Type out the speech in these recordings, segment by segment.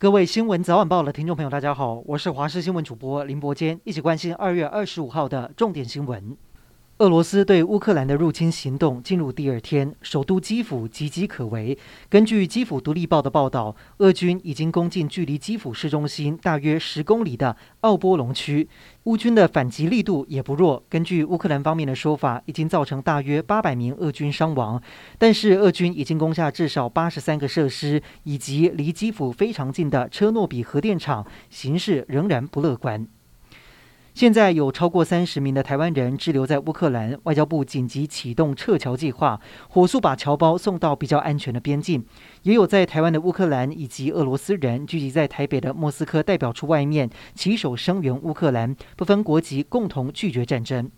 各位新闻早晚报的听众朋友，大家好，我是华视新闻主播林伯坚，一起关心二月二十五号的重点新闻。俄罗斯对乌克兰的入侵行动进入第二天，首都基辅岌岌可危。根据基辅独立报的报道，俄军已经攻进距离基辅市中心大约十公里的奥波龙区。乌军的反击力度也不弱，根据乌克兰方面的说法，已经造成大约八百名俄军伤亡。但是，俄军已经攻下至少八十三个设施，以及离基辅非常近的车诺比核电厂，形势仍然不乐观。现在有超过三十名的台湾人滞留在乌克兰，外交部紧急启动撤侨计划，火速把侨胞送到比较安全的边境。也有在台湾的乌克兰以及俄罗斯人聚集在台北的莫斯科代表处外面，起手声援乌克兰，不分国籍，共同拒绝战争。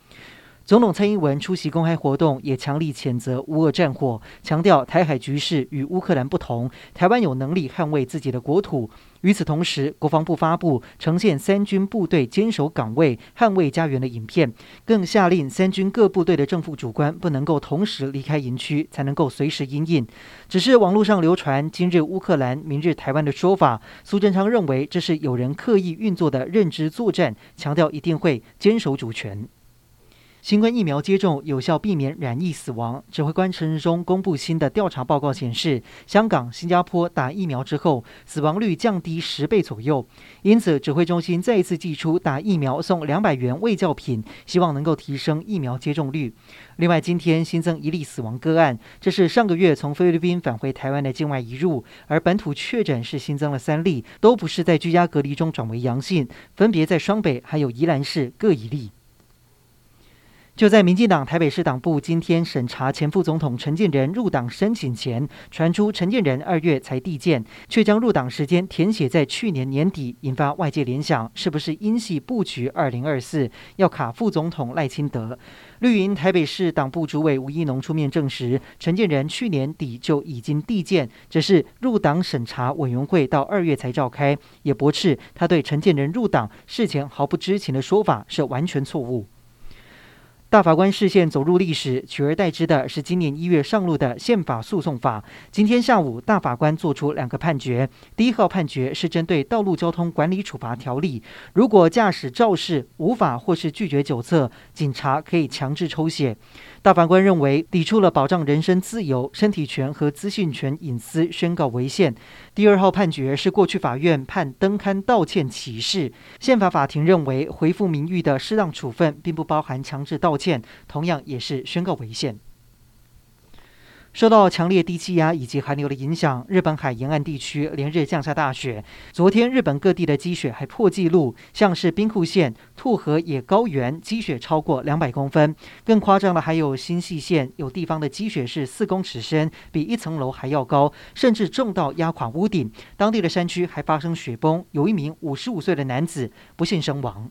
总统蔡英文出席公开活动，也强力谴责乌俄战火，强调台海局势与乌克兰不同，台湾有能力捍卫自己的国土。与此同时，国防部发布呈现三军部队坚守岗位、捍卫家园的影片，更下令三军各部队的正副主官不能够同时离开营区，才能够随时因应。只是网络上流传“今日乌克兰，明日台湾”的说法，苏贞昌认为这是有人刻意运作的认知作战，强调一定会坚守主权。新冠疫苗接种有效避免染疫死亡。指挥官陈时中公布新的调查报告显示，香港、新加坡打疫苗之后，死亡率降低十倍左右。因此，指挥中心再一次祭出打疫苗送两百元卫教品，希望能够提升疫苗接种率。另外，今天新增一例死亡个案，这是上个月从菲律宾返回台湾的境外移入，而本土确诊是新增了三例，都不是在居家隔离中转为阳性，分别在双北还有宜兰市各一例。就在民进党台北市党部今天审查前副总统陈建仁入党申请前，传出陈建仁二月才递件，却将入党时间填写在去年年底，引发外界联想，是不是因系布局二零二四要卡副总统赖清德？绿营台北市党部主委吴一农出面证实，陈建仁去年底就已经递件，只是入党审查委员会到二月才召开，也驳斥他对陈建仁入党事前毫不知情的说法是完全错误。大法官视线走入历史，取而代之的是今年一月上路的宪法诉讼法。今天下午，大法官作出两个判决。第一号判决是针对《道路交通管理处罚条例》，如果驾驶肇事无法或是拒绝酒测，警察可以强制抽血。大法官认为抵触了保障人身自由、身体权和资讯权隐私，宣告违宪。第二号判决是过去法院判登刊道歉歧视，宪法法庭认为回复名誉的适当处分并不包含强制道歉，同样也是宣告违宪。受到强烈低气压以及寒流的影响，日本海沿岸地区连日降下大雪。昨天，日本各地的积雪还破纪录，像是兵库县兔河野高原积雪超过两百公分。更夸张的还有新潟县，有地方的积雪是四公尺深，比一层楼还要高，甚至重到压垮屋顶。当地的山区还发生雪崩，有一名五十五岁的男子不幸身亡。